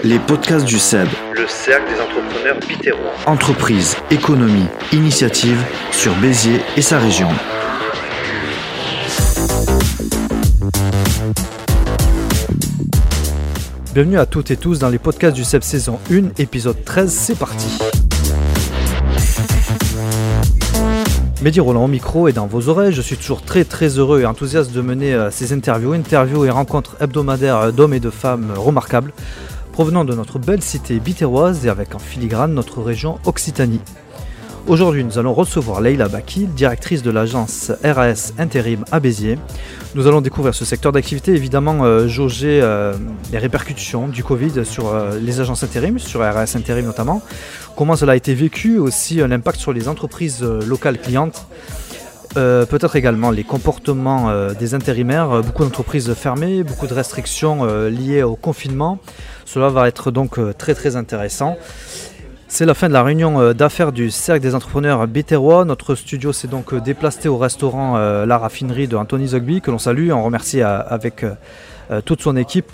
Les podcasts du CEB. Le cercle des entrepreneurs bitérois. Entreprise, économie, initiative sur Béziers et sa région. Bienvenue à toutes et tous dans les podcasts du CEB saison 1, épisode 13, c'est parti. Mehdi Roland au micro et dans vos oreilles, je suis toujours très très heureux et enthousiaste de mener euh, ces interviews, interviews et rencontres hebdomadaires d'hommes et de femmes remarquables provenant de notre belle cité bitéroise et avec en filigrane notre région Occitanie. Aujourd'hui, nous allons recevoir Leila Bakil, directrice de l'agence RAS Intérim à Béziers. Nous allons découvrir ce secteur d'activité, évidemment euh, jauger euh, les répercussions du Covid sur euh, les agences intérim, sur RAS Intérim notamment, comment cela a été vécu, aussi l'impact sur les entreprises locales clientes. peut-être également les comportements des intérimaires, beaucoup d'entreprises fermées, beaucoup de restrictions liées au confinement. Cela va être donc très très intéressant. C'est la fin de la réunion euh, d'affaires du Cercle des entrepreneurs Béterrois. Notre studio s'est donc euh, déplacé au restaurant euh, La Raffinerie de Anthony Zogby, que l'on salue. On remercie avec toute son équipe.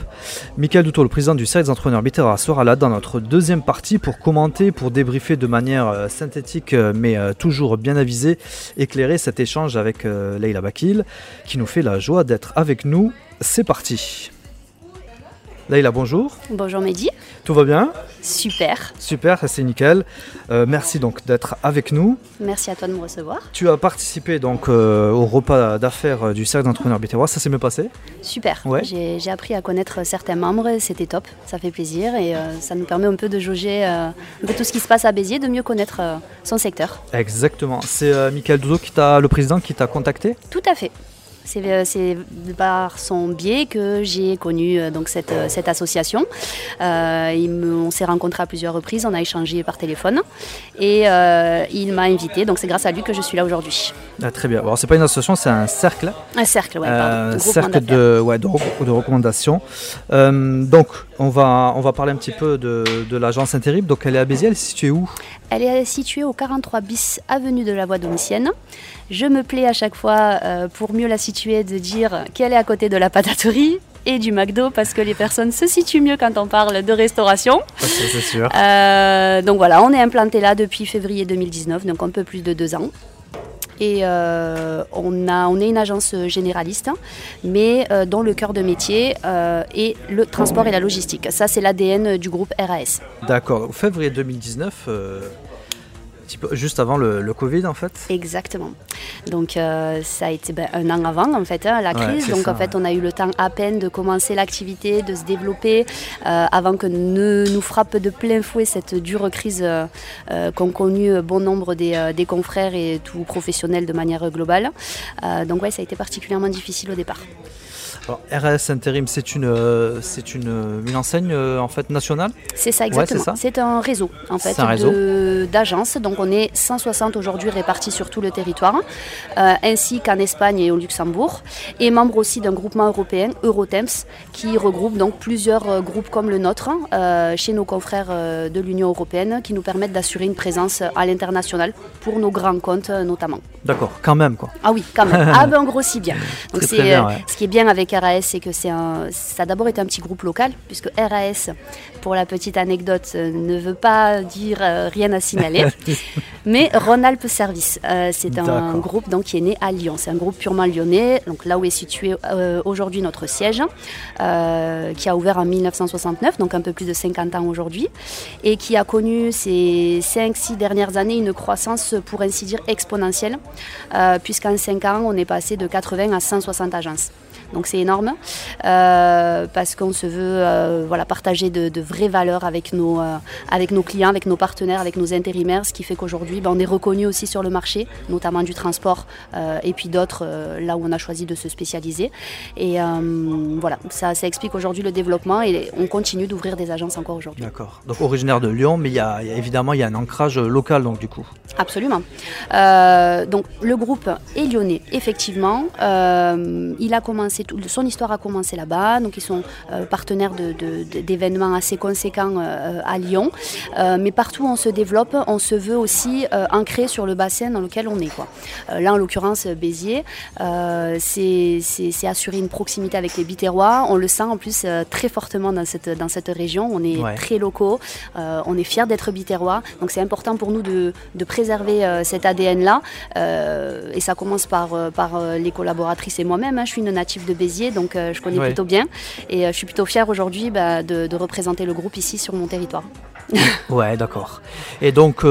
Michael Doutot, le président du Cercle des entrepreneurs Béterrois, sera là dans notre deuxième partie pour commenter, pour débriefer de manière synthétique, mais toujours bien avisée, éclairer cet échange avec Leila Bakil, qui nous fait la joie d'être avec nous. C'est parti. Leïla, bonjour. Bonjour Mehdi. Tout va bien Super. Super, c'est nickel. Euh, merci donc d'être avec nous. Merci à toi de me recevoir. Tu as participé donc euh, au repas d'affaires euh, du cercle d'entrepreneurs bitérois. Ça s'est mieux passé? Super. Ouais. J'ai appris à connaître certains membres. C'était top. Ça fait plaisir et ça nous permet un peu de jauger peu tout ce qui se passe à Béziers, de mieux connaître son secteur. Exactement. C'est Michael Doudou, qui le président, qui t'a contacté? Tout à fait. Euh, c'est par son biais que j'ai connu euh, donc cette, euh, cette association. on s'est rencontrés à plusieurs reprises, on a échangé par téléphone et il m'a invité. Donc c'est grâce à lui que je suis là aujourd'hui. Ah, très bien. Alors c'est pas une association, c'est un cercle. Un cercle, oui. Un cercle de, ouais, de, de recommandations. donc on va, on va parler un petit peu de, de l'agence Intérim. Donc elle est à Béziers, elle est située où? Elle est située au 43 bis avenue de la Voie Domitienne. Je me plais à chaque fois, euh, pour mieux la situer, de dire qu'elle est à côté de la pataterie et du McDo parce que les personnes se situent mieux quand on parle de restauration. C'est sûr. Euh, donc voilà, on est implanté là depuis février 2019, donc un peu plus de deux ans. Et euh, on, a, on est une agence généraliste, mais dont le cœur de métier est le transport et la logistique. Ça, c'est l'ADN du groupe RAS. D'accord. Février 2019, juste avant le, Covid en fait Exactement. Donc euh, ça a été ben, un an avant en fait hein, la crise. Donc en fait on a eu le temps à peine de commencer l'activité, de se développer euh, avant que ne nous frappe de plein fouet cette dure crise euh, qu'ont connue bon nombre des, des, confrères et tous professionnels de manière globale. donc ouais ça a été particulièrement difficile au départ. RS Intérim, c'est une, euh, c'est une, une, enseigne euh, en fait nationale? C'est ça, exactement. c'est un réseau en fait d'agences. Donc on est 160 aujourd'hui répartis sur tout le territoire, euh, ainsi qu'en Espagne et au Luxembourg, et membre aussi d'un groupement européen, Eurotemps, qui regroupe donc plusieurs groupes comme le nôtre chez nos confrères de l'Union européenne, qui nous permettent d'assurer une présence à l'international pour nos grands comptes notamment. D'accord, quand même quoi. Ah oui, quand même. ah ben on grossit bien. Donc c'est ce qui est bien avec RAS, c'est que c'est un, ça a d'abord été un petit groupe local, puisque RAS, pour la petite anecdote, euh, ne veut pas dire euh, rien à signaler. mais Rhône-Alpes Service, euh, c'est un groupe donc, qui est né à Lyon. C'est un groupe purement lyonnais, donc là où est situé aujourd'hui notre siège, qui a ouvert en 1969, donc un peu plus de 50 ans aujourd'hui, et qui a connu ces 5-6 dernières années une croissance, pour ainsi dire, exponentielle, puisqu'en 5 ans, on est passé de 80 à 160 agences. Donc c'est énorme euh, parce qu'on se veut euh, voilà, partager de, vraies valeurs avec nos, euh, avec nos clients, avec nos partenaires, avec nos intérimaires, ce qui fait qu'aujourd'hui ben, on est reconnu aussi sur le marché, notamment du transport et puis d'autres là où on a choisi de se spécialiser. Et voilà, ça, ça explique aujourd'hui le développement et on continue d'ouvrir des agences encore aujourd'hui. D'accord. Donc originaire de Lyon, mais il y, a, évidemment il y a un ancrage local donc du coup. Absolument. donc le groupe est lyonnais, effectivement. il a commencé son histoire a commencé là-bas, donc ils sont partenaires d'événements assez conséquents à Lyon. mais partout où on se développe, on se veut aussi ancré sur le bassin dans lequel on est. Quoi. là, en l'occurrence, Béziers, c'est assurer une proximité avec les Biterrois. On le sent en plus très fortement dans cette, dans cette région. On est très locaux, on est fiers d'être Biterrois. Donc c'est important pour nous de, préserver cet ADN-là. et ça commence par, par les collaboratrices et moi-même. Hein. Je suis une native de Béziers, donc je connais plutôt bien. Et je suis plutôt fière aujourd'hui bah, de, représenter le groupe ici sur mon territoire. ouais, d'accord. Et donc,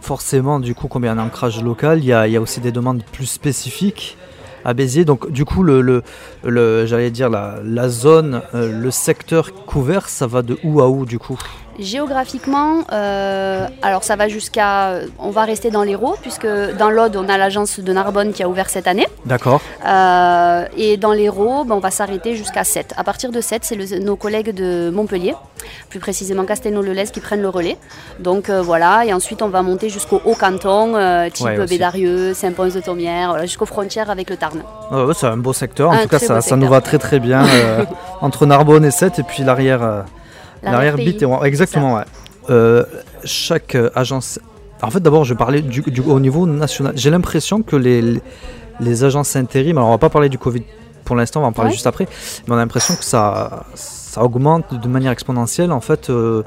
forcément, du coup, comme il y a un ancrage local, il y a, aussi des demandes plus spécifiques à Béziers. Donc, du coup, le, le, j'allais dire la, la zone, euh, le secteur couvert, ça va de où à où, du coup? Géographiquement, euh, alors ça va jusqu'à. On va rester dans l'Hérault, puisque dans l'Aude, on a l'agence de Narbonne qui a ouvert cette année. D'accord. Euh, et dans l'Hérault, ben, on va s'arrêter jusqu'à 7. À partir de 7, c'est nos collègues de Montpellier, plus précisément Castelnau-le-Lez, qui prennent le relais. Donc euh, voilà, et ensuite on va monter jusqu'au Haut-Canton, type Bédarieux, Saint-Pons-de-Thomière, jusqu'aux frontières avec le Tarn. c'est un beau secteur. En tout cas, ça, ça, nous va très très bien entre Narbonne et 7, et puis l'arrière. L'arrière bit exactement, ouais. Euh, chaque euh, agence. En fait, d'abord, je parlais du, au niveau national. J'ai l'impression que les, les, agences intérim. Alors, on va pas parler du Covid pour l'instant, on va en parler juste après. Mais on a l'impression que ça, ça augmente de manière exponentielle. En fait, euh,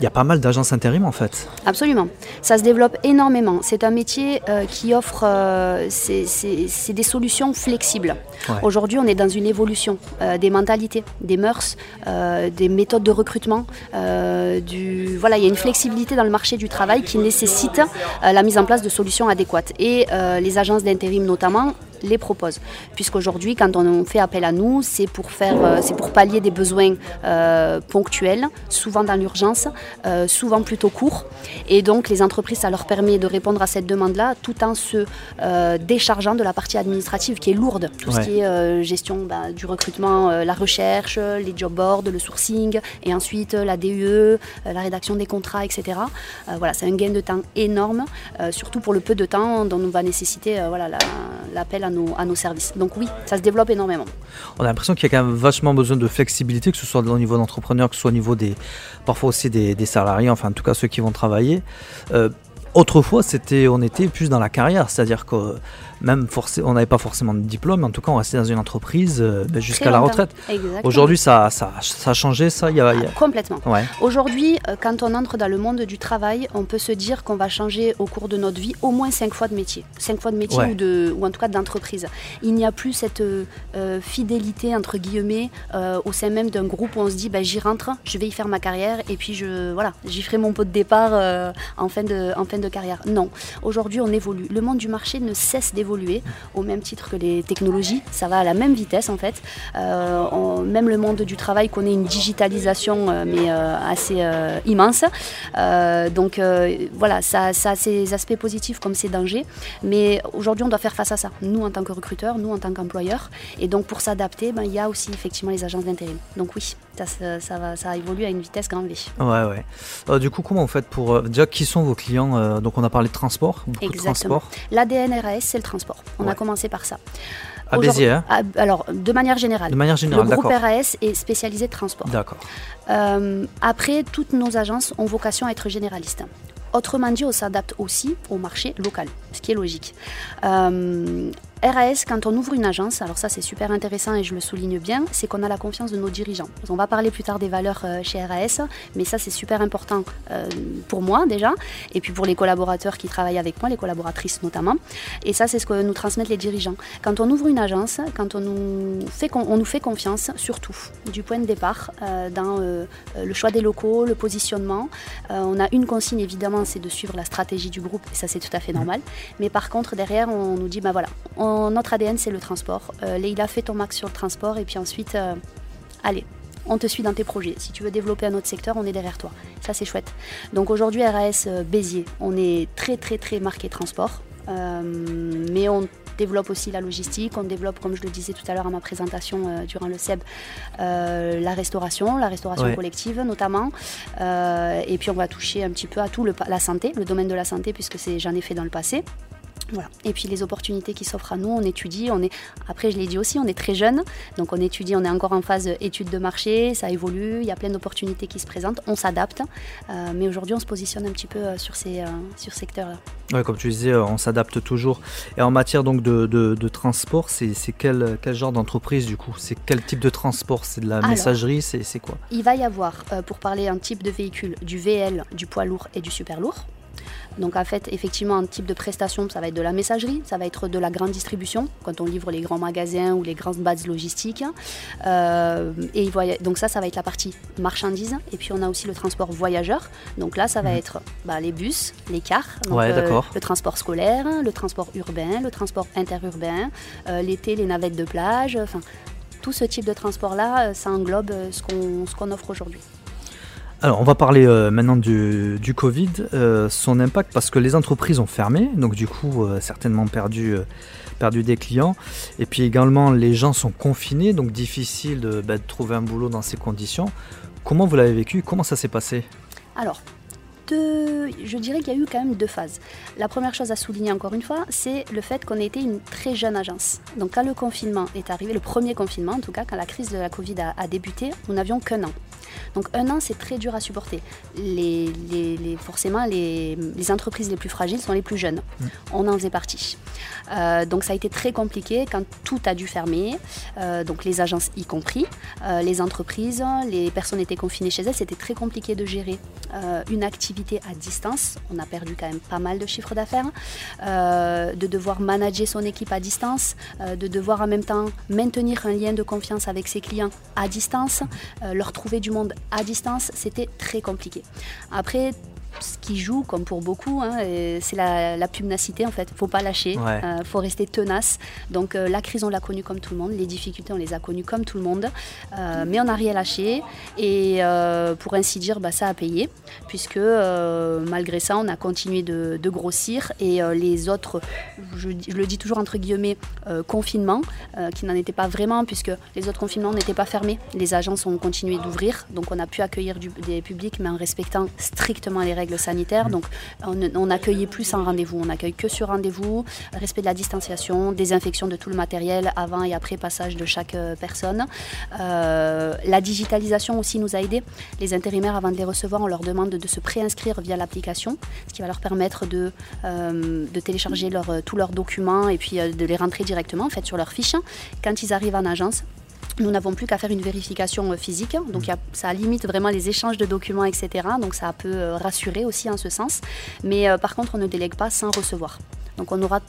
il y a pas mal d'agences intérim en fait. Absolument. Ça se développe énormément. C'est un métier euh, qui offre euh, c'est des solutions flexibles. Aujourd'hui, on est dans une évolution euh, des mentalités, des mœurs, des méthodes de recrutement. du, voilà, il y a une flexibilité dans le marché du travail qui nécessite la mise en place de solutions adéquates. Et les agences d'intérim notamment les propose. Puisqu'aujourd'hui, quand on fait appel à nous, c'est pour, faire, euh, c'est pour pallier des besoins euh, ponctuels, souvent dans l'urgence, euh, souvent plutôt courts. Et donc, les entreprises, ça leur permet de répondre à cette demande-là tout en se déchargeant de la partie administrative qui est lourde. Tout ce qui est gestion bah, du recrutement, la recherche, les job boards, le sourcing, et ensuite la DE, la rédaction des contrats, etc. voilà, c'est un gain de temps énorme, surtout pour le peu de temps dont nous va nécessiter voilà, l'appel à nos, à nos services. Donc oui, ça se développe énormément. On a l'impression qu'il y a quand même vachement besoin de flexibilité, que ce soit au niveau d'entrepreneurs, que ce soit au niveau des, parfois aussi des, salariés, enfin en tout cas ceux qui vont travailler. Euh, autrefois, c'était, on était plus dans la carrière, c'est-à-dire que même on n'avait pas forcément de diplôme, mais en tout cas on restait dans une entreprise euh, ben, jusqu'à la retraite. Aujourd'hui ça, ça, ça, a changé ça y a, ah, Complètement. Aujourd'hui, euh, quand on entre dans le monde du travail, on peut se dire qu'on va changer au cours de notre vie au moins cinq fois de métier. Cinq fois de métier ou, de, ou en tout cas d'entreprise. Il n'y a plus cette euh, fidélité entre guillemets au sein même d'un groupe où on se dit bah, j'y rentre, je vais y faire ma carrière et puis je voilà, j'y ferai mon pot de départ en, fin de, en fin de carrière. Non, aujourd'hui on évolue. Le monde du marché ne cesse d'évoluer au même titre que les technologies. Ça va à la même vitesse en fait. Euh, même le monde du travail connaît une digitalisation euh, mais euh, assez immense. donc voilà, ça, a ses aspects positifs comme ses dangers. Mais aujourd'hui, on doit faire face à ça. Nous en tant que recruteurs, nous en tant qu'employeurs. Et donc pour s'adapter, ben, il y a aussi effectivement les agences d'intérim. Donc oui, ça, ça, va, ça évolue à une vitesse grand V. Ouais, ouais. du coup, comment vous faites pour. déjà, qui sont vos clients Donc on a parlé de transport, beaucoup de transport. L'ADN RAS, c'est le transport on a commencé par ça. À Béziers hein Alors, de manière générale. De manière générale, Le groupe RAS est spécialisé de transport. D'accord. Euh, après, toutes nos agences ont vocation à être généralistes. Autrement dit, on s'adapte aussi au marché local, ce qui est logique. RAS, quand on ouvre une agence, alors ça c'est super intéressant et je le souligne bien, c'est qu'on a la confiance de nos dirigeants. On va parler plus tard des valeurs euh, chez RAS, mais ça c'est super important euh, pour moi déjà, et puis pour les collaborateurs qui travaillent avec moi, les collaboratrices notamment. Et ça c'est ce que nous transmettent les dirigeants. Quand on ouvre une agence, quand on nous fait, on nous fait confiance, surtout du point de départ, euh, dans le choix des locaux, le positionnement. on a une consigne évidemment, c'est de suivre la stratégie du groupe, et ça c'est tout à fait normal. Mais par contre derrière on nous dit, bah voilà, on notre ADN, c'est le transport. Euh, Leïla, fais ton max sur le transport et puis ensuite, euh, allez, on te suit dans tes projets. Si tu veux développer un autre secteur, on est derrière toi. Ça, c'est chouette. Donc aujourd'hui, RAS euh, Béziers, on est très, très, très marqué transport. mais on développe aussi la logistique, on développe, comme je le disais tout à l'heure à ma présentation durant le SEB, la restauration, la restauration collective notamment. et puis on va toucher un petit peu à tout, le, la santé, le domaine de la santé, puisque j'en ai fait dans le passé. Voilà. Et puis les opportunités qui s'offrent à nous, on étudie. On est, après, je l'ai dit aussi, on est très jeune, donc on étudie. On est encore en phase étude de marché, ça évolue. Il y a plein d'opportunités qui se présentent. On s'adapte, euh, mais aujourd'hui, on se positionne un petit peu euh, sur ces euh, sur secteurs-là. Ouais, comme tu disais, on s'adapte toujours. Et en matière donc de, de, transport, c'est quel, quel genre d'entreprise du coup? C'est quel type de transport? C'est de la messagerie? C'est quoi? Il va y avoir, pour parler un type de véhicule, du VL, du poids lourd et du super lourd. Donc en fait, effectivement, un type de prestation, ça va être de la messagerie, ça va être de la grande distribution, quand on livre les grands magasins ou les grandes bases logistiques. Euh, et donc ça, ça va être la partie marchandise. Et puis on a aussi le transport voyageur. Donc là, ça va mhm. être bah, les bus, les cars, euh, le transport scolaire, le transport urbain, le transport interurbain, euh, l'été, les navettes de plage. Enfin, tout ce type de transport-là, ça englobe ce qu'on offre aujourd'hui. Alors, on va parler euh, maintenant du, Covid, euh, son impact, parce que les entreprises ont fermé, donc du coup, euh, certainement perdu, des clients. Et puis également, les gens sont confinés, donc difficile de, bah, de trouver un boulot dans ces conditions. Comment vous l'avez vécu? Comment ça s'est passé? Alors, je dirais qu'il y a eu quand même deux phases. La première chose à souligner encore une fois, c'est le fait qu'on était une très jeune agence. Donc quand le confinement est arrivé, le premier confinement en tout cas, quand la crise de la Covid a débuté, nous n'avions qu'un an. Donc un an, c'est très dur à supporter. Les, forcément, les, entreprises les plus fragiles sont les plus jeunes. Mm. On en faisait partie. Euh, donc ça a été très compliqué quand tout a dû fermer, euh, donc les agences y compris, euh, les entreprises, les personnes étaient confinées chez elles, c'était très compliqué de gérer une activité à distance. On a perdu quand même pas mal de chiffres d'affaires, de devoir manager son équipe à distance, de devoir en même temps maintenir un lien de confiance avec ses clients à distance, leur trouver du monde à distance, c'était très compliqué. Après, ce qui joue, comme pour beaucoup, hein, c'est la, la, pugnacité en fait. Faut pas lâcher, il euh, faut rester tenace. Donc euh, la crise, on l'a connue comme tout le monde, les difficultés, on les a connues comme tout le monde, euh, mais on n'a rien lâché. Et pour ainsi dire, bah, ça a payé, puisque malgré ça, on a continué de, grossir et les autres, je, le dis toujours entre guillemets, confinements, qui n'en étaient pas vraiment, puisque les autres confinements n'étaient pas fermés. Les agences ont continué d'ouvrir, donc on a pu accueillir des publics, mais en respectant strictement les règles sanitaire. Donc on, accueillait plus en rendez-vous, on accueille que sur rendez-vous, respect de la distanciation, désinfection de tout le matériel avant et après passage de chaque euh, personne. Euh, la digitalisation aussi nous a aidés. Les intérimaires, avant de les recevoir, on leur demande de se préinscrire via l'application, ce qui va leur permettre de, euh, de télécharger tous leurs documents et puis de les rentrer directement en fait, sur leur fiche. Quand ils arrivent en agence, nous n'avons plus qu'à faire une vérification euh, physique, donc ça limite vraiment les échanges de documents, etc. Donc ça peut euh, rassurer aussi en ce sens. Mais euh, par contre, on ne délègue pas sans recevoir. Donc on aura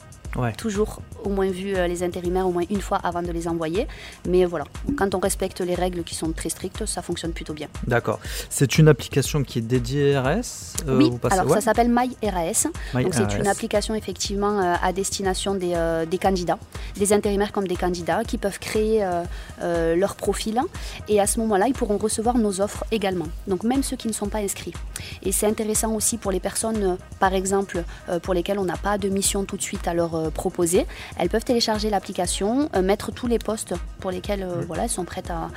Toujours au moins vu euh, les intérimaires au moins une fois avant de les envoyer. Mais voilà, quand on respecte les règles qui sont très strictes, ça fonctionne plutôt bien. D'accord. C'est une application qui est dédiée RAS euh, Oui, alors ça s'appelle MyRAS. Donc c'est une application effectivement euh, à destination des, des, candidats, des intérimaires comme des candidats qui peuvent créer leur profil. Et à ce moment-là, ils pourront recevoir nos offres également. Donc même ceux qui ne sont pas inscrits. Et c'est intéressant aussi pour les personnes, par exemple, pour lesquelles on n'a pas de mission tout de suite à leur euh, proposer. Elles peuvent télécharger l'application, euh, mettre tous les postes pour lesquels euh, voilà, elles sont prêtes à,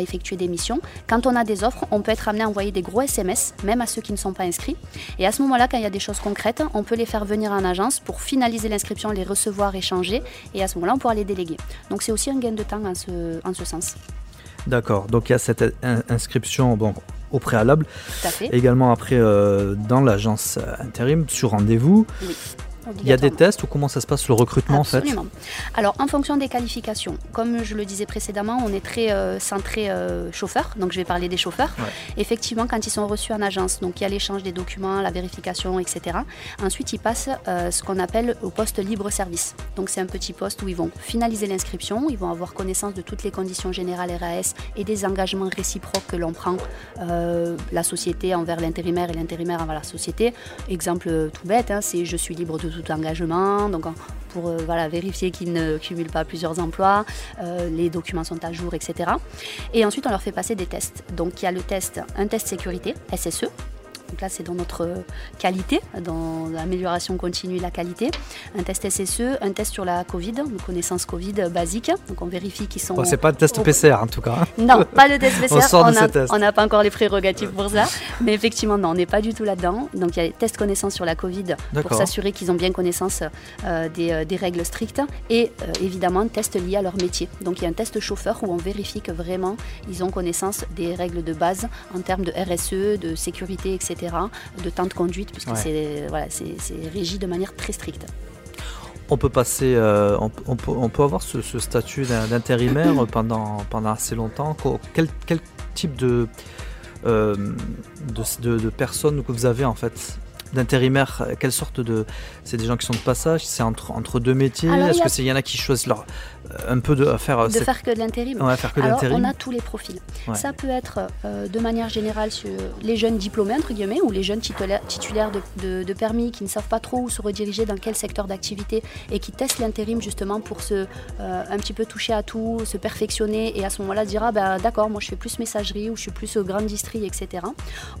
effectuer des missions. Quand on a des offres, on peut être amené à envoyer des gros SMS, même à ceux qui ne sont pas inscrits. Et à ce moment-là, quand il y a des choses concrètes, on peut les faire venir en agence pour finaliser l'inscription, les recevoir, échanger. Et à ce moment-là, on pourra les déléguer. Donc c'est aussi un gain de temps en ce, en ce sens. D'accord, donc il y a cette inscription bon, au préalable. Également après dans l'agence intérim sur rendez-vous. Oui. Il y a des tests ou comment ça se passe le recrutement Absolument. en fait? Alors en fonction des qualifications, comme je le disais précédemment, on est très euh, centré euh, chauffeur, donc je vais parler des chauffeurs. Effectivement, quand ils sont reçus en agence, donc il y a l'échange des documents, la vérification, etc. Ensuite, ils passent euh, ce qu'on appelle au poste libre service. Donc c'est un petit poste où ils vont finaliser l'inscription, ils vont avoir connaissance de toutes les conditions générales RAS et des engagements réciproques que l'on prend la société envers l'intérimaire et l'intérimaire envers la société. Exemple tout bête, hein, c'est je suis libre de tout engagement, donc pour euh, voilà, vérifier qu'ils ne cumulent pas plusieurs emplois, euh, les documents sont à jour, etc. Et ensuite, on leur fait passer des tests. Donc il y a le test, un test sécurité, SSE, Donc là, c'est dans notre qualité, dans l'amélioration continue de la qualité. Un test SSE, un test sur la Covid, une connaissance Covid basique. Donc on vérifie qu'ils sont. c'est pas de test PCR en tout cas. Hein. Non, pas de test PCR. on n'a pas encore les prérogatives pour ça. Mais effectivement, non, on n'est pas du tout là-dedans. Donc il y a des tests connaissance sur la Covid pour s'assurer qu'ils ont bien connaissance euh, euh, des, règles strictes. Et euh, évidemment, un test lié à leur métier. Donc il y a un test chauffeur où on vérifie que vraiment ils ont connaissance des règles de base en termes de RSE, de sécurité, etc., de temps de conduite, puisque c'est voilà, régi de manière très stricte. On peut passer, on, peut, avoir ce, statut d'intérimaire pendant, pendant assez longtemps. Quel, quel type de, euh, de, de, personnes que vous avez en fait d'intérimaires, quelle sorte de... C'est des gens qui sont de passage, c'est entre, entre deux métiers? Est-ce que c'est y en a qui choisissent leur, un peu de faire... De faire que de l'intérim. Ouais, faire que Alors, on a tous les profils. Ça peut être euh, de manière générale sur les jeunes diplômés, entre guillemets, ou les jeunes titulaires de, de, permis qui ne savent pas trop où se rediriger, dans quel secteur d'activité, et qui testent l'intérim justement pour se euh, un petit peu toucher à tout, se perfectionner, et à ce moment-là dire, ah ben d'accord, moi je fais plus messagerie, ou je suis plus au grande distrie, etc.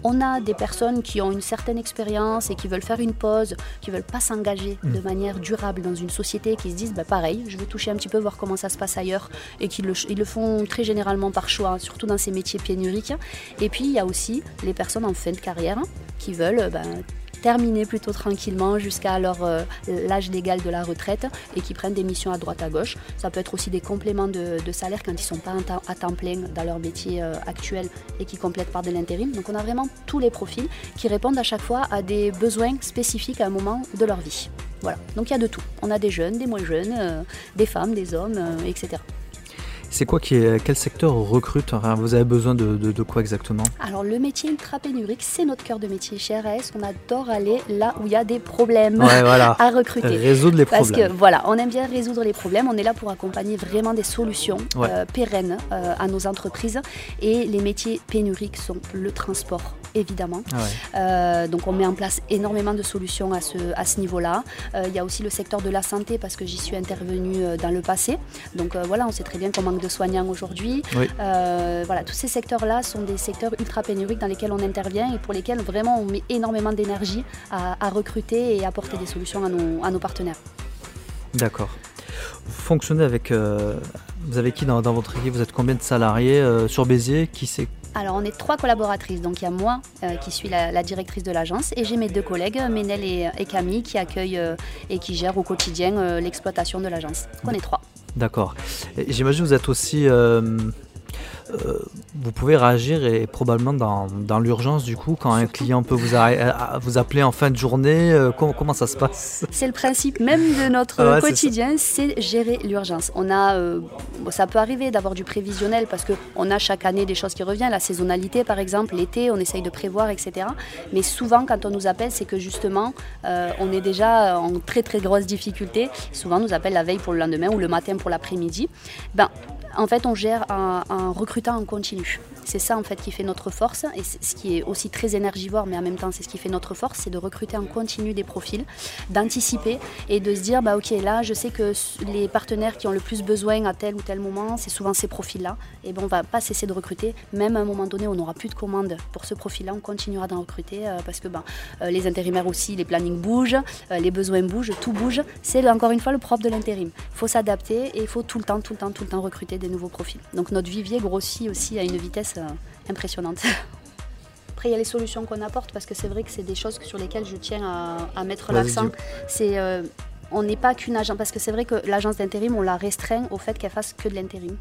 On a des personnes qui ont une certaine expérience et qui veulent faire une pause, qui veulent pas s'engager de mm. manière durable dans une société, qui se disent, bah, pareil, je vais toucher un petit peu, voir comment ça se passe ailleurs et qu'ils le, ils le font très généralement par choix, surtout dans ces métiers pénuriques. Et puis il y a aussi les personnes en fin de carrière qui veulent ben, terminer plutôt tranquillement jusqu'à leur euh, l'âge légal de la retraite et qui prennent des missions à droite à gauche. Ça peut être aussi des compléments de, salaire quand ils ne sont pas à temps plein dans leur métier euh, actuel et qui complètent par de l'intérim. Donc on a vraiment tous les profils qui répondent à chaque fois à des besoins spécifiques à un moment de leur vie. Voilà, donc il y a de tout. On a des jeunes, des moins jeunes, euh, des femmes, des hommes, euh, etc. C'est quoi qui est, quel secteur recrute Vous avez besoin de, quoi exactement? Alors le métier ultra pénurique, c'est notre cœur de métier chez RS. On adore aller là où il y a des problèmes à recruter. Résoudre les problèmes. Parce que voilà, on aime bien résoudre les problèmes. On est là pour accompagner vraiment des solutions euh, pérennes à nos entreprises. Et les métiers pénuriques sont le transport, évidemment. Ah euh, donc on met en place énormément de solutions à ce, à ce niveau-là. Euh, il y a aussi le secteur de la santé parce que j'y suis intervenue euh, dans le passé. Donc voilà, on sait très bien qu'on manque de soignants aujourd'hui. voilà, tous ces secteurs-là sont des secteurs ultra pénuriques dans lesquels on intervient et pour lesquels vraiment on met énormément d'énergie à, recruter et apporter des solutions à nos, à nos partenaires. D'accord. Vous fonctionnez avec. vous avez qui dans, dans, votre équipe? Vous êtes combien de salariés sur Béziers? Qui c'est alors on est trois collaboratrices, donc il y a moi euh, qui suis la, directrice de l'agence et j'ai mes deux collègues, Ménel et, Camille, qui accueillent euh, et qui gèrent au quotidien euh, l'exploitation de l'agence. on est trois. D'accord. J'imagine que vous êtes aussi euh, vous pouvez réagir et probablement dans, dans l'urgence du coup quand un client peut vous, vous appeler en fin de journée, euh, comment, comment, ça se passe? C'est le principe même de notre quotidien, c'est gérer l'urgence. On a, euh, ça peut arriver d'avoir du prévisionnel parce qu'on a chaque année des choses qui reviennent, la saisonnalité par exemple, l'été, on essaye de prévoir, etc. Mais souvent quand on nous appelle, c'est que justement on est déjà en très très grosse difficulté. Souvent on nous appelle la veille pour le lendemain ou le matin pour l'après-midi. Ben, en fait, on gère un, recrutant en continu. C'est ça en fait qui fait notre force et ce qui est aussi très énergivore, mais en même temps c'est ce qui fait notre force, c'est de recruter en continu des profils, d'anticiper et de se dire bah ok là je sais que les partenaires qui ont le plus besoin à tel ou tel moment, c'est souvent ces profils-là. Et bon on va pas cesser de recruter, même à un moment donné on n'aura plus de commandes pour ce profil-là, on continuera d'en recruter euh, parce que ben, euh, les intérimaires aussi, les plannings bougent, euh, les besoins bougent, tout bouge. C'est encore une fois le propre de l'intérim. Il faut s'adapter et il faut tout le temps, tout le temps, tout le temps recruter des nouveaux profils. Donc notre vivier grossit aussi à une vitesse euh, impressionnante. Après, il y a les solutions qu'on apporte parce que c'est vrai que c'est des choses sur lesquelles je tiens à, mettre l'accent. C'est euh, on n'est pas qu'une agence, parce que c'est vrai que l'agence d'intérim, on la restreint au fait qu'elle fasse que de l'intérim.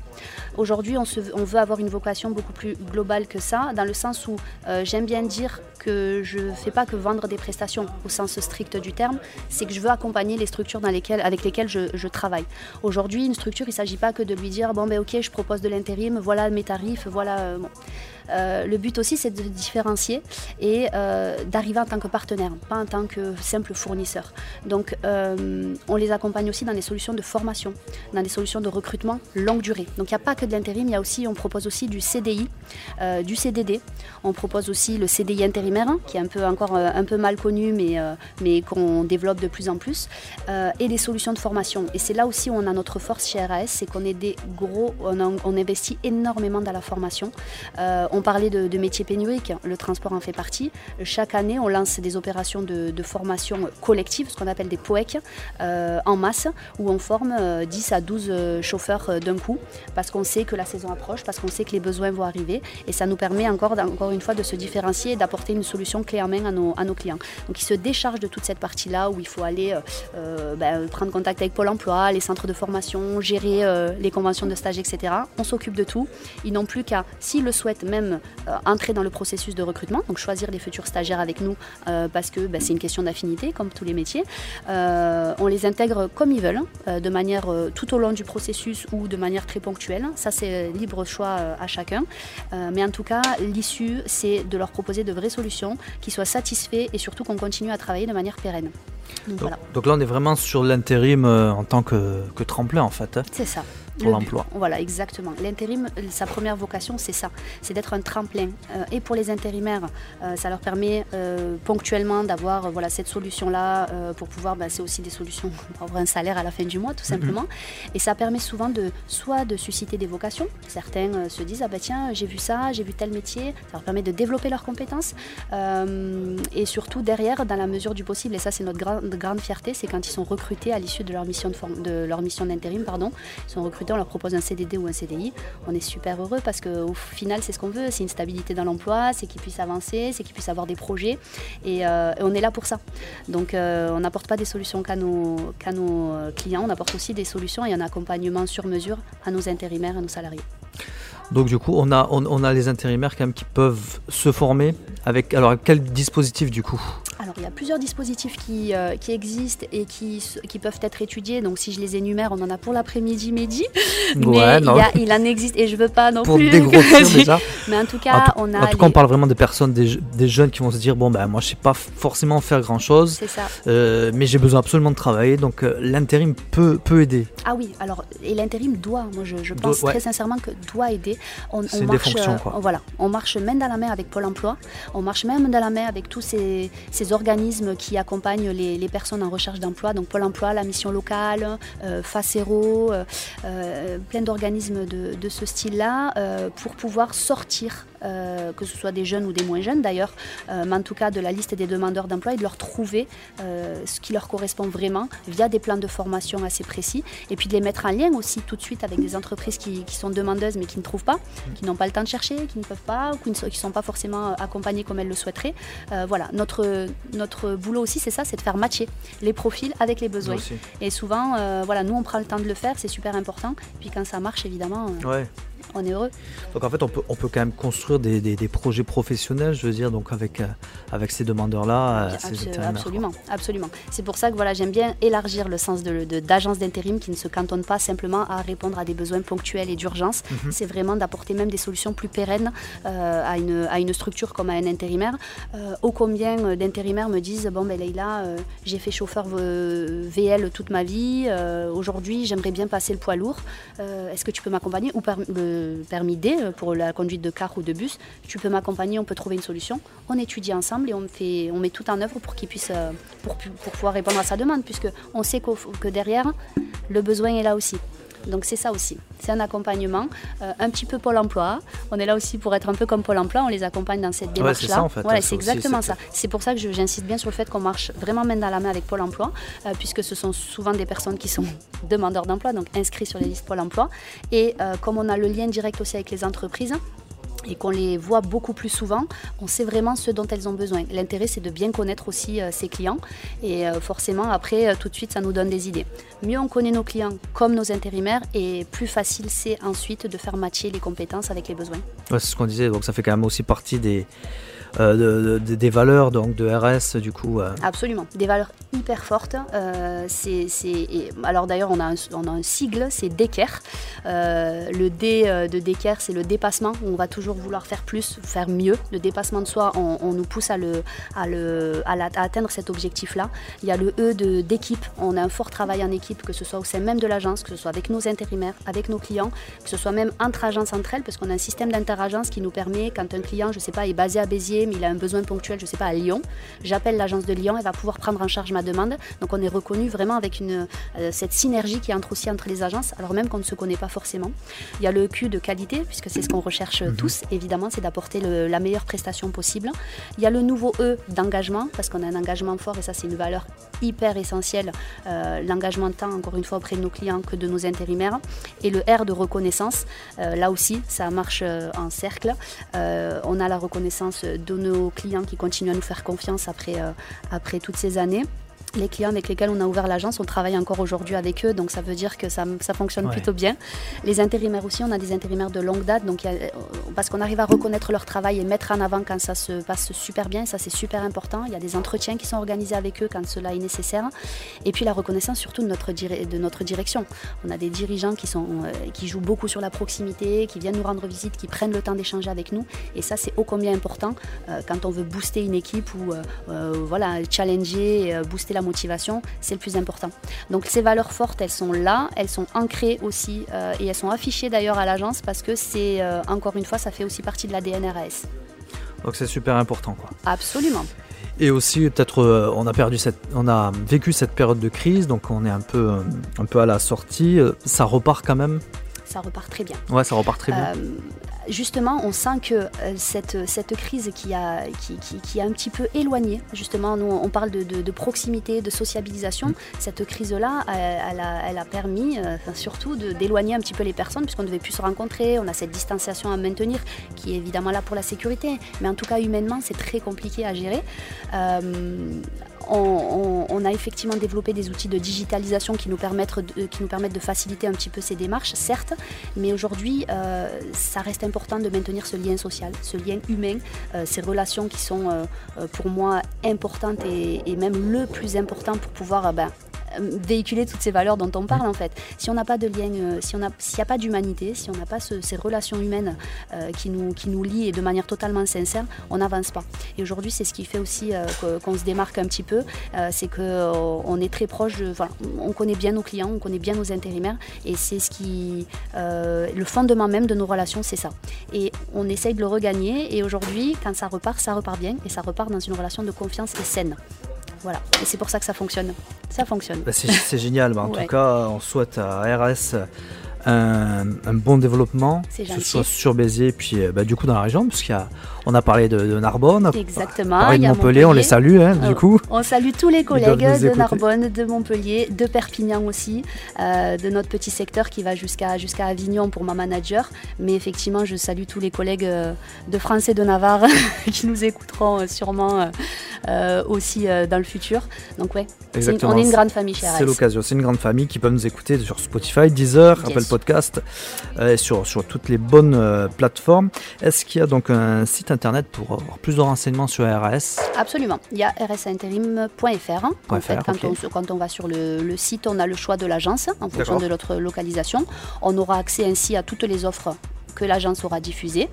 Aujourd'hui, on, veut avoir une vocation beaucoup plus globale que ça, dans le sens où euh, j'aime bien dire que je ne fais pas que vendre des prestations au sens strict du terme, c'est que je veux accompagner les structures dans lesquelles, avec lesquelles je, travaille. Aujourd'hui, une structure, il ne s'agit pas que de lui dire, bon ben ok, je propose de l'intérim, voilà mes tarifs, voilà... Euh, euh, le but aussi, c'est de différencier et euh, d'arriver en tant que partenaire, pas en tant que simple fournisseur. Donc, euh, on les accompagne aussi dans des solutions de formation, dans des solutions de recrutement longue durée. Donc, il n'y a pas que de l'intérim, il y a aussi, on propose aussi du CDI, du CDD. On propose aussi le CDI intérimaire, qui est un peu encore un peu mal connu, mais, mais qu'on développe de plus en plus, et des solutions de formation. Et c'est là aussi où on a notre force chez RAS, c'est qu'on est des gros, on, investit énormément dans la formation. on on parlait de, métiers pénuriques, le transport en fait partie. Chaque année, on lance des opérations de, formation collective, ce qu'on appelle des POEC, en masse, où on forme 10 à 12 chauffeurs d'un coup, parce qu'on sait que la saison approche, parce qu'on sait que les besoins vont arriver, et ça nous permet encore, encore une fois de se différencier et d'apporter une solution clé en main à nos, à nos clients. Donc ils se déchargent de toute cette partie-là où il faut aller ben, prendre contact avec Pôle Emploi, les centres de formation, gérer les conventions de stage, etc. On s'occupe de tout. Ils n'ont plus qu'à, s'ils le souhaitent, même euh, entrer dans le processus de recrutement, donc choisir des futurs stagiaires avec nous euh, parce que bah, c'est une question d'affinité, comme tous les métiers. Euh, on les intègre comme ils veulent, de manière tout au long du processus ou de manière très ponctuelle. Ça, c'est libre choix à chacun. mais en tout cas, l'issue, c'est de leur proposer de vraies solutions qui soient satisfaits et surtout qu'on continue à travailler de manière pérenne. Donc, là, on est vraiment sur l'intérim en tant que, que tremplin, en fait. Hein. C'est ça pour l'emploi. Voilà, exactement. L'intérim, sa première vocation, c'est ça, c'est d'être un tremplin. Euh, et pour les intérimaires, euh, ça leur permet euh, ponctuellement d'avoir voilà, cette solution-là pour pouvoir, bah, c'est aussi des solutions pour avoir un salaire à la fin du mois, tout simplement. Et ça permet souvent de, soit de susciter des vocations. Certains se disent, ah bah tiens, j'ai vu ça, j'ai vu tel métier. Ça leur permet de développer leurs compétences. et surtout, derrière, dans la mesure du possible, et ça, c'est notre grande fierté, c'est quand ils sont recrutés à l'issue de leur mission de, de leur mission d'intérim, pardon, ils sont recrutés on leur propose un CDD ou un CDI, on est super heureux parce qu'au final, c'est ce qu'on veut, c'est une stabilité dans l'emploi, c'est qu'ils puissent avancer, c'est qu'ils puissent avoir des projets et, euh, on est là pour ça. Donc euh, on n'apporte pas des solutions qu'à nos, nos euh, clients, on apporte aussi des solutions et un accompagnement sur mesure à nos intérimaires, à nos salariés. Donc du coup, on a, on, a les intérimaires quand même qui peuvent se former avec alors quel dispositif du coup? Alors, il y a plusieurs dispositifs qui, euh, qui existent et qui, qui, peuvent être étudiés. Donc, si je les énumère, on en a pour l'après-midi, midi. Mais il, en existe, et je veux pas non pour plus. déjà. Mais en tout cas, on a. En tout cas, on parle vraiment des personnes, des, des, jeunes qui vont se dire bon, ben moi, je sais pas forcément faire grand chose. C'est ça. Euh, mais j'ai besoin absolument de travailler. Donc, euh, l'intérim peut, peut aider. Ah oui, alors, et l'intérim doit, moi, je, je pense très sincèrement que doit aider. On, on marche, quoi. voilà, on marche main dans la main avec Pôle emploi. On marche même dans la main avec tous ces, ces organismes qui accompagnent les, personnes en recherche d'emploi, donc Pôle emploi, la mission locale, euh, Facero, euh, euh, plein d'organismes de, ce style-là, pour pouvoir sortir euh, que ce soit des jeunes ou des moins jeunes d'ailleurs, euh, mais en tout cas de la liste des demandeurs d'emploi et de leur trouver euh, ce qui leur correspond vraiment via des plans de formation assez précis et puis de les mettre en lien aussi tout de suite avec des entreprises qui, sont demandeuses mais qui ne trouvent pas, qui n'ont pas le temps de chercher, qui ne peuvent pas ou qui ne sont pas forcément accompagnées comme elles le souhaiteraient. voilà, notre, notre boulot aussi c'est ça, c'est de faire matcher les profils avec les besoins. Et souvent, voilà, nous on prend le temps de le faire, c'est super important. Puis quand ça marche évidemment. Ouais on est heureux. Donc en fait, on peut, on peut quand même construire des, des, projets professionnels, je veux dire, donc avec, euh, avec ces demandeurs-là. Euh, absolument, absolument. C'est pour ça que voilà, j'aime bien élargir le sens d'agence de, d'intérim qui ne se cantonne pas simplement à répondre à des besoins ponctuels et d'urgence. Mhm. C'est vraiment d'apporter même des solutions plus pérennes euh, à, une, à une structure comme à un intérimaire. ô combien d'intérimaires me disent Bon, ben Leïla, j'ai fait chauffeur VL toute ma vie. Aujourd'hui, j'aimerais bien passer le poids lourd. Est-ce que tu peux m'accompagner Ou par, le, permis D euh, pour la conduite de car ou de bus, tu peux m'accompagner, on peut trouver une solution. On étudie ensemble et on, met tout en œuvre pour qu'il puisse, euh, pour, pour, pouvoir répondre à sa demande, puisque on sait que derrière, le besoin est là aussi. Donc c'est ça aussi. C'est un accompagnement, euh, un petit peu Pôle Emploi. On est là aussi pour être un peu comme Pôle Emploi. On les accompagne dans cette démarche-là. Ouais, c'est exactement ça. C'est pour ça que j'insiste bien sur le fait qu'on marche vraiment main dans la main avec Pôle Emploi, puisque ce sont souvent des personnes qui sont demandeurs d'emploi, donc inscrits sur les listes Pôle Emploi. Et comme on a le lien direct aussi avec les entreprises, et qu'on les voit beaucoup plus souvent, on sait vraiment ce dont elles ont besoin. L'intérêt, c'est de bien connaître aussi euh, ses clients et euh, forcément, après, euh, tout de suite, ça nous donne des idées. Mieux on connaît nos clients comme nos intérimaires et plus facile c'est ensuite de faire matcher les compétences avec les besoins. c'est ce qu'on disait, donc ça fait quand même aussi partie des, euh, des valeurs donc de RS du coup. Euh. Absolument, des valeurs hyper fortes. Euh, alors d'ailleurs on a un, on a sigle, c'est DECER. le D de DECER c'est le dépassement. On va toujours vouloir faire plus, faire mieux. Le dépassement de soi, on, nous pousse à, atteindre cet objectif-là. Il y a le E d'équipe. On a un fort travail en équipe, que ce soit au sein même de l'agence, que ce soit avec nos intérimaires, avec nos clients, que ce soit même entre agences entre elles, parce qu'on a un système d'interagence qui nous permet, quand un client, je sais pas, est basé à Béziers Mais il a un besoin ponctuel, je ne sais pas, à Lyon. J'appelle l'agence de Lyon, elle va pouvoir prendre en charge ma demande. Donc on est reconnu vraiment avec une, cette synergie qui entre aussi entre les agences, alors même qu'on ne se connaît pas forcément. Il y a le Q de qualité, puisque c'est ce qu'on recherche mhm. tous, évidemment, c'est d'apporter la meilleure prestation possible. Il y a le nouveau E d'engagement, parce qu'on a un engagement fort et ça c'est une valeur hyper essentielle, euh, l'engagement de temps, encore une fois, auprès de nos clients que de nos intérimaires. Et le R de reconnaissance, euh, là aussi, ça marche euh, en cercle. on a la reconnaissance de nos clients qui continuent à nous faire confiance après, après toutes ces années les clients avec lesquels on a ouvert l'agence, on travaille encore aujourd'hui avec eux, donc ça veut dire que ça, fonctionne plutôt bien. Les intérimaires aussi, on a des intérimaires de longue date, donc euh, parce qu'on arrive à reconnaître leur travail et mettre en avant quand ça se passe super bien, ça c'est super important. Il y a des entretiens qui sont organisés avec eux quand cela est nécessaire. Et puis la reconnaissance surtout de notre, de notre direction. On a des dirigeants qui, sont, euh, qui jouent beaucoup sur la proximité, qui viennent nous rendre visite, qui prennent le temps d'échanger avec nous. Et ça c'est ô combien important euh, quand on veut booster une équipe ou voilà, challenger, booster la motivation, c'est le plus important. Donc ces valeurs fortes, elles sont là, elles sont ancrées aussi euh, et elles sont affichées d'ailleurs à l'agence parce que c'est, euh, encore une fois, ça fait aussi partie de la DNRS. Donc c'est super important quoi. Absolument. Et aussi peut-être euh, on a perdu cette, on a vécu cette période de crise, donc on est un peu, un peu à la sortie. Ça repart quand même? Ça repart très bien. Ouais, ça repart très bien. Euh, justement, on sent que euh, cette, cette crise qui a, qui, qui, a un petit peu éloigné, justement, nous on parle de, de, proximité, de sociabilisation, mm. cette crise-là, elle, a, elle a permis euh, surtout d'éloigner un petit peu les personnes, puisqu'on ne devait plus se rencontrer, on a cette distanciation à maintenir, qui est évidemment là pour la sécurité, mais en tout cas humainement, c'est très compliqué à gérer on, a effectivement développé des outils de digitalisation qui nous, permettent de, qui nous permettent de faciliter un petit peu ces démarches, certes, mais aujourd'hui, euh, ça reste important de maintenir ce lien social, ce lien humain, euh, ces relations qui sont euh, pour moi importantes et, même le plus important pour pouvoir ben, euh, véhiculer toutes ces valeurs dont on parle en fait. Si on n'a pas de lien, euh, si on n'y a pas d'humanité, si on n'a pas ces relations humaines euh, qui, nous, qui nous lient et de manière totalement sincère, on n'avance pas. Et aujourd'hui, c'est ce qui fait aussi qu'on se démarque un petit peu, c'est qu'on est très proche, de, on connaît bien nos clients, on connaît bien nos intérimaires, et c'est ce qui, le fondement même de nos relations, c'est ça. Et on essaye de le regagner, et aujourd'hui, quand ça repart, ça repart bien, et ça repart dans une relation de confiance et saine. Voilà, et c'est pour ça que ça fonctionne. Ça fonctionne. Bah, c'est génial, bah, en tout cas, on souhaite à RS un, bon développement, que ce soit sur Béziers et puis euh, bah, du coup dans la région, parce qu'il on a parlé de, Narbonne, Exactement, parlé de Montpellier, on les salue hein, du oh, coup. On salue tous les collègues de Narbonne, de Montpellier, de Perpignan aussi, euh, de notre petit secteur qui va jusqu'à jusqu'à Avignon pour ma manager. Mais effectivement, je salue tous les collègues euh, de France et de Navarre qui nous écouteront sûrement aussi dans le futur. Donc ouais, on est une grande famille chez C'est l'occasion, c'est une grande famille qui peut nous écouter sur Spotify, Deezer, Apple Podcast, euh, et sur, sur toutes les bonnes euh, plateformes. Est-ce qu'il y a donc un site internet pour avoir plus de renseignements sur RAS Absolument. Il y a rsintérim.fr. En fait, quand, on, quand, on, va sur le, le, site, on a le choix de l'agence en fonction de notre localisation. On aura accès ainsi à toutes les offres que l'agence aura diffusé.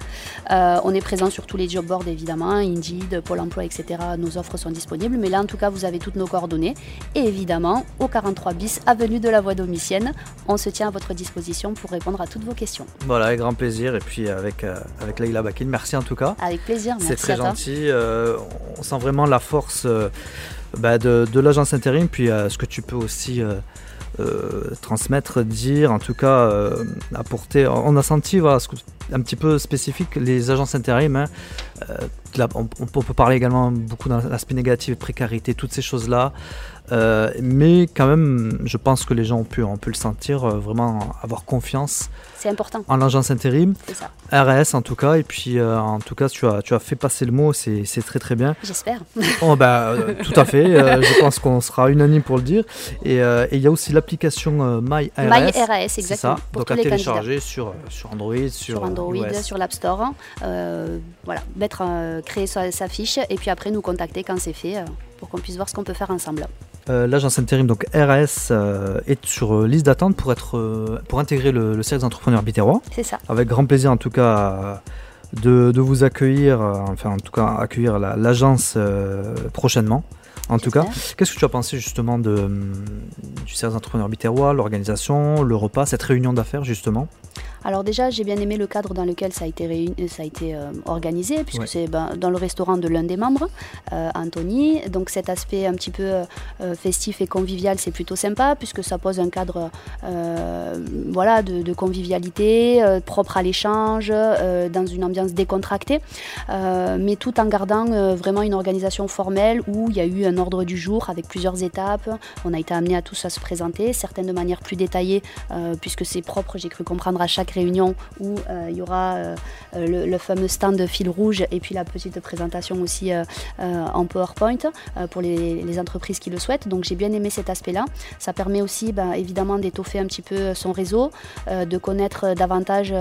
Euh, on est présent sur tous les job boards évidemment, Indeed, Pôle emploi, etc. Nos offres sont disponibles, mais là en tout cas vous avez toutes nos coordonnées. Et évidemment, au 43 bis, avenue de la Voie Domicienne, on se tient à votre disposition pour répondre à toutes vos questions. Voilà, avec grand plaisir. Et puis avec, euh, avec Bakin, merci en tout cas. Avec plaisir, merci. C'est très gentil. Euh, on sent vraiment la force bah, de, de l'agence intérim, puis ce que tu peux aussi euh, transmettre, dire, en tout cas euh, apporter. On a senti un petit peu spécifique les agences intérim. Hein, euh, on, peut parler également beaucoup dans l'aspect négatif, précarité, toutes ces choses-là. Euh, mais quand même, je pense que les gens ont pu, on peut le sentir, euh, vraiment avoir confiance. C'est important. En l'agence intérim. Ça. RS en tout cas. Et puis, euh, en tout cas, tu as, tu as fait passer le mot, c'est très très bien. J'espère. Oh, bah, tout à fait. je pense qu'on sera unanime pour le dire. Et il y a aussi l'application MyRS. MyRS, exactement. Ça. Donc à télécharger sur, sur Android, sur, sur Android, sur l'App Store. voilà, mettre, créer sa, sa, fiche et puis après nous contacter quand c'est fait pour qu'on puisse voir ce qu'on peut faire ensemble. Euh, l'agence intérim, donc RAS, euh, est sur euh, liste d'attente pour, être, pour intégrer le, le cercle d'entrepreneurs bitérois. C'est ça. Avec grand plaisir, en tout cas, de, de vous accueillir, enfin, en tout cas, accueillir l'agence prochainement. En tout cas, qu'est-ce que tu as pensé justement de, du cercle d'entrepreneurs bitérois, l'organisation, le repas, cette réunion d'affaires justement? Alors déjà, j'ai bien aimé le cadre dans lequel ça a été, réuni, ça a été euh, organisé, puisque c'est ben, dans le restaurant de l'un des membres, euh, Anthony. Donc cet aspect un petit peu euh, festif et convivial, c'est plutôt sympa, puisque ça pose un cadre voilà, de, convivialité, propre à l'échange, dans une ambiance décontractée, mais tout en gardant vraiment une organisation formelle où il y a eu un ordre du jour avec plusieurs étapes. On a été amené à tous à se présenter, certaines de manière plus détaillée, puisque c'est propre, j'ai cru comprendre, à chaque réunion où euh, il y aura euh, le, fameux stand de fil rouge et puis la petite présentation aussi euh, en PowerPoint pour les, entreprises qui le souhaitent. Donc j'ai bien aimé cet aspect-là. Ça permet aussi bah, évidemment d'étoffer un petit peu son réseau, de connaître davantage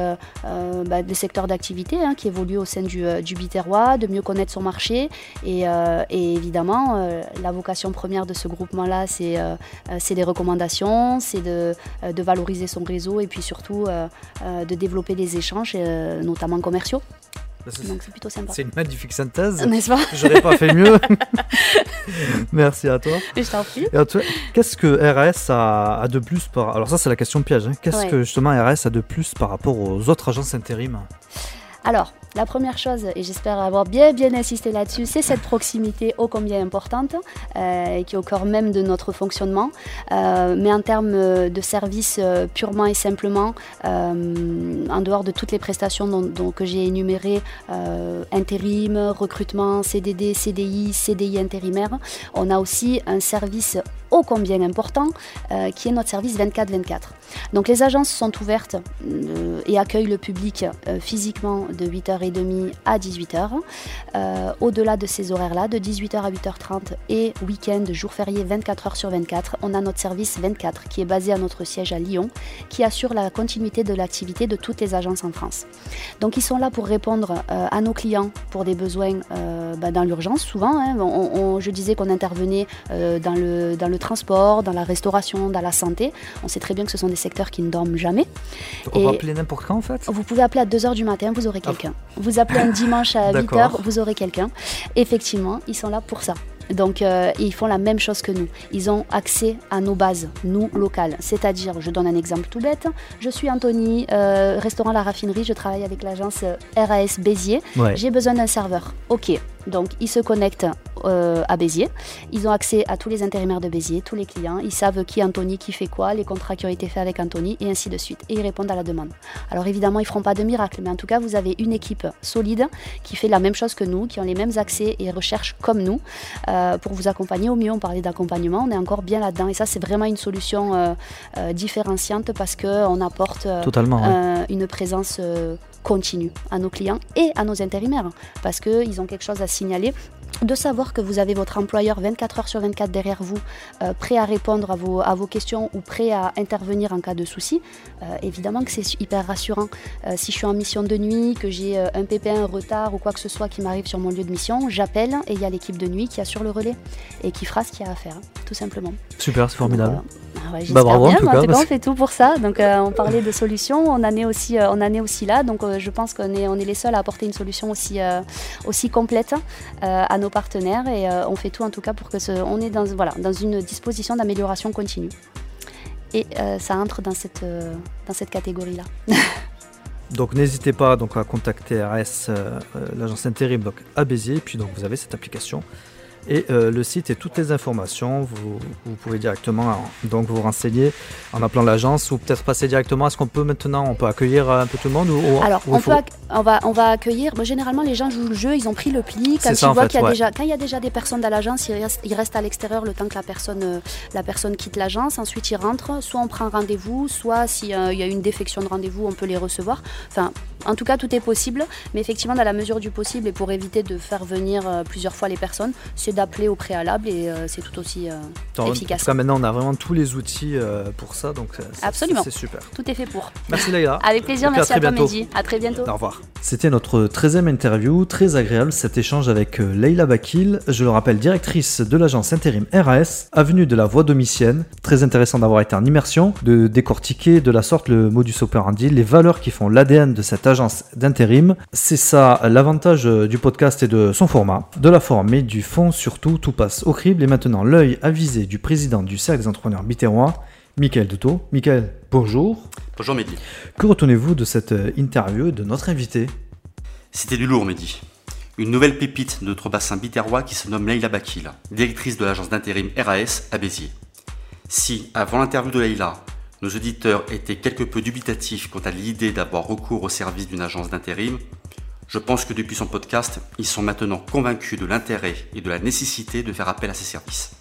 bah, des secteurs d'activité hein, qui évoluent au sein du, du Biterrois, de mieux connaître son marché et, évidemment la vocation première de ce groupement-là c'est des recommandations, c'est de, valoriser son réseau et puis surtout de développer des échanges, euh, notamment commerciaux. Bah, Donc c'est plutôt sympa. C'est une magnifique synthèse. N'est-ce pas J'aurais pas fait mieux. Merci à toi. Je t'en prie. Qu'est-ce que RS a, de plus par... Alors ça c'est la question piège. Hein. Qu'est-ce que justement RS a de plus par rapport aux autres agences intérim? Alors, la première chose, et j'espère avoir bien insisté là-dessus, c'est cette proximité ô combien importante, euh, qui est au cœur même de notre fonctionnement. Euh, mais en termes de services euh, purement et simplement, en dehors de toutes les prestations dont, que j'ai énumérées, intérim, recrutement, CDD, CDI, CDI intérimaire, on a aussi un service ô combien important, qui est notre service 24-24. Donc les agences sont ouvertes et accueillent le public physiquement de 8h30 à 18h. Euh, au-delà de ces horaires-là, de 18h à 8h30 et week-end, jour férié 24h sur 24, on a notre service 24 qui est basé à notre siège à Lyon, qui assure la continuité de l'activité de toutes les agences en France. Donc ils sont là pour répondre euh, à nos clients pour des besoins euh, bah, dans l'urgence souvent. Hein. je disais qu'on intervenait dans, le, dans le transport, dans la restauration, dans la santé. On sait très bien que ce sont des secteurs qui ne dorment jamais. On peut appeler n'importe quand en fait Vous pouvez appeler à 2h du matin, vous aurez quelqu'un. Vous appelez un dimanche à 8h, vous aurez quelqu'un. Effectivement, ils sont là pour ça. Donc euh, ils font la même chose que nous. Ils ont accès à nos bases, nous locales. C'est-à-dire, je donne un exemple tout bête. Je suis Anthony, euh, restaurant La Raffinerie. Je travaille avec l'agence euh, RAS Béziers. J'ai besoin d'un serveur. Ok. Donc ils se connectent à Béziers. Ils ont accès à tous les intérimaires de Béziers, tous les clients. Ils savent qui est Anthony, qui fait quoi, les contrats qui ont été faits avec Anthony et ainsi de suite. Et ils répondent à la demande. Alors évidemment, ils ne feront pas de miracle, mais en tout cas, vous avez une équipe solide qui fait la même chose que nous, qui ont les mêmes accès et recherches comme nous. Euh, pour vous accompagner au mieux. On parlait d'accompagnement, on est encore bien là-dedans. Et ça, c'est vraiment une solution euh, euh, différenciante parce qu'on apporte une présence continue à nos clients et à nos intérimaires parce qu'ils ont quelque chose à signaler de savoir que vous avez votre employeur 24 heures sur 24 derrière vous, euh, prêt à répondre à vos, à vos questions ou prêt à intervenir en cas de souci, euh, évidemment que c'est hyper rassurant. Euh, si je suis en mission de nuit, que j'ai un pépin, un retard ou quoi que ce soit qui m'arrive sur mon lieu de mission, j'appelle et il y a l'équipe de nuit qui assure le relais et qui fera ce qu'il y a à faire, tout simplement. Super, c'est formidable. Ah bah, bravo, bien, en tout, cas, on fait tout pour ça. Donc on parlait de solutions, on en est aussi, on en est aussi là. Donc je pense qu'on est, on est les seuls à apporter une solution aussi, aussi complète à nos partenaires et euh, on fait tout en tout cas pour que ce, on est dans, voilà, dans une disposition d'amélioration continue. Et euh, ça entre dans cette, euh, cette catégorie-là. donc n'hésitez pas donc, à contacter RS, l'agence intérim donc, à Béziers, et puis donc, vous avez cette application et euh, le site et toutes les informations, vous, pouvez directement donc vous renseigner en appelant l'agence ou peut-être passer directement. Est-ce qu'on peut maintenant, on peut accueillir un peu tout le monde ou, Alors, on, peut on, va, on va accueillir. généralement, les gens jouent le jeu, ils ont pris le pli. Quand, il y a déjà, quand il y a déjà des personnes à l'agence, ils restent, à l'extérieur le temps que la personne, euh, la personne quitte l'agence. Ensuite, ils rentrent. Soit on prend rendez-vous, soit s'il y a une défection de rendez-vous, on peut les recevoir. Enfin, en tout cas, tout est possible. Mais effectivement, dans la mesure du possible et pour éviter de faire venir euh, plusieurs fois les personnes, c'est d'appeler au préalable et euh, c'est tout aussi euh, efficace. En maintenant, on a vraiment tous les outils pour ça, donc Absolument. c'est super. Tout est fait pour. Merci Leïla. Avec plaisir, merci à, toi Mehdi. À très bientôt. Au revoir. C'était notre 13e interview, très agréable cet échange avec Leïla Bakil, je le rappelle, directrice de l'agence intérim RAS, avenue de la Voie Domicienne. Très intéressant d'avoir été en immersion, de décortiquer de la sorte le modus operandi, les valeurs qui font l'ADN de cette agence d'intérim. C'est ça l'avantage du podcast et de son format, de la forme et du fond surtout, tout passe au crible et maintenant l'œil avisé du président du cercle des entrepreneurs bitérois Michael Duto. Michael, bonjour. Bonjour Mehdi. Que retenez-vous de cette euh, interview de notre invité? C'était du lourd Mehdi. Une nouvelle pépite de notre bassin biterrois qui se nomme Leïla Bakil, directrice de l'agence d'intérim RAS à Béziers. Si, avant l'interview de Leïla, nos auditeurs étaient quelque peu dubitatifs quant à l'idée d'avoir recours au service d'une agence d'intérim, je pense que depuis son podcast, ils sont maintenant convaincus de l'intérêt et de la nécessité de faire appel à ces services.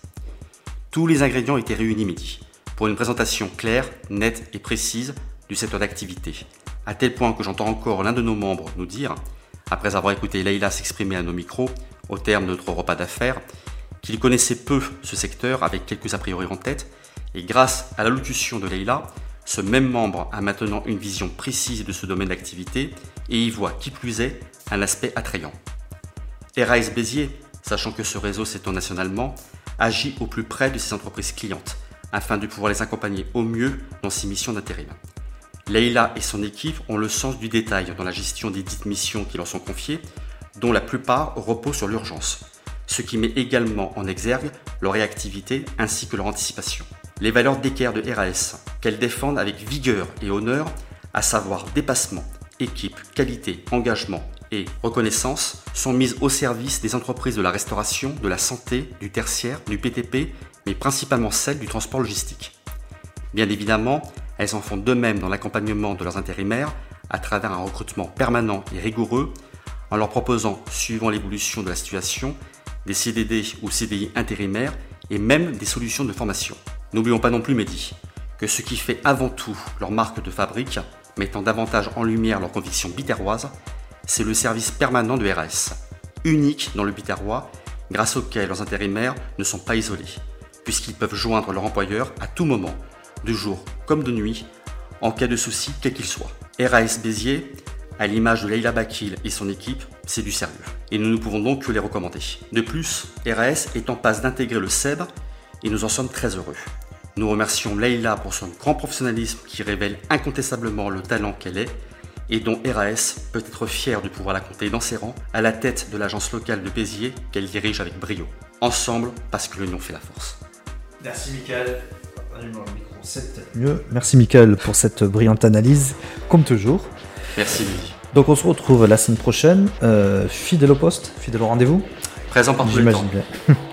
Tous les ingrédients étaient réunis midi pour une présentation claire, nette et précise du secteur d'activité, à tel point que j'entends encore l'un de nos membres nous dire, après avoir écouté Leïla s'exprimer à nos micros au terme de notre repas d'affaires, qu'il connaissait peu ce secteur avec quelques a priori en tête, et grâce à l'allocution de Leïla, ce même membre a maintenant une vision précise de ce domaine d'activité et y voit, qui plus est, un aspect attrayant. RAS Béziers, sachant que ce réseau s'étend nationalement, agit au plus près de ses entreprises clientes afin de pouvoir les accompagner au mieux dans ces missions d'intérim. Leïla et son équipe ont le sens du détail dans la gestion des dites missions qui leur sont confiées, dont la plupart reposent sur l'urgence, ce qui met également en exergue leur réactivité ainsi que leur anticipation. Les valeurs d'équerre de RAS, qu'elles défendent avec vigueur et honneur, à savoir dépassement, équipe, qualité, engagement et reconnaissance, sont mises au service des entreprises de la restauration, de la santé, du tertiaire, du PTP mais principalement celle du transport logistique. Bien évidemment, elles en font de même dans l'accompagnement de leurs intérimaires à travers un recrutement permanent et rigoureux en leur proposant, suivant l'évolution de la situation, des CDD ou CDI intérimaires et même des solutions de formation. N'oublions pas non plus Mehdi, que ce qui fait avant tout leur marque de fabrique, mettant davantage en lumière leurs convictions biterroises, c'est le service permanent de RS, unique dans le biterrois, grâce auquel leurs intérimaires ne sont pas isolés puisqu'ils peuvent joindre leur employeur à tout moment, de jour comme de nuit, en cas de souci quel qu'il soit. RAS Béziers, à l'image de Leila Bakil et son équipe, c'est du sérieux. Et nous ne pouvons donc que les recommander. De plus, RAS est en passe d'intégrer le SEB et nous en sommes très heureux. Nous remercions Leila pour son grand professionnalisme qui révèle incontestablement le talent qu'elle est et dont RAS peut être fier de pouvoir la compter dans ses rangs à la tête de l'agence locale de Béziers qu'elle dirige avec brio. Ensemble, parce que l'union fait la force. Merci Michael. Mieux. Merci Michael pour cette brillante analyse, comme toujours. Merci Donc on se retrouve la semaine prochaine, euh, fidèle au poste, fidèle au rendez-vous. Présent par temps. bien.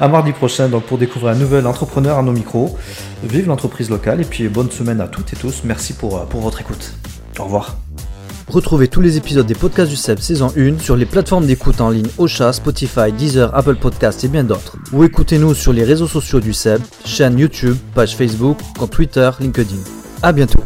à mardi prochain donc pour découvrir un nouvel entrepreneur à nos micros. Vive l'entreprise locale et puis bonne semaine à toutes et tous. Merci pour, euh, pour votre écoute. Au revoir. Retrouvez tous les épisodes des podcasts du SEB saison 1 sur les plateformes d'écoute en ligne Ocha, Spotify, Deezer, Apple Podcasts et bien d'autres. Ou écoutez-nous sur les réseaux sociaux du SEB, chaîne YouTube, page Facebook, compte Twitter, LinkedIn. A bientôt.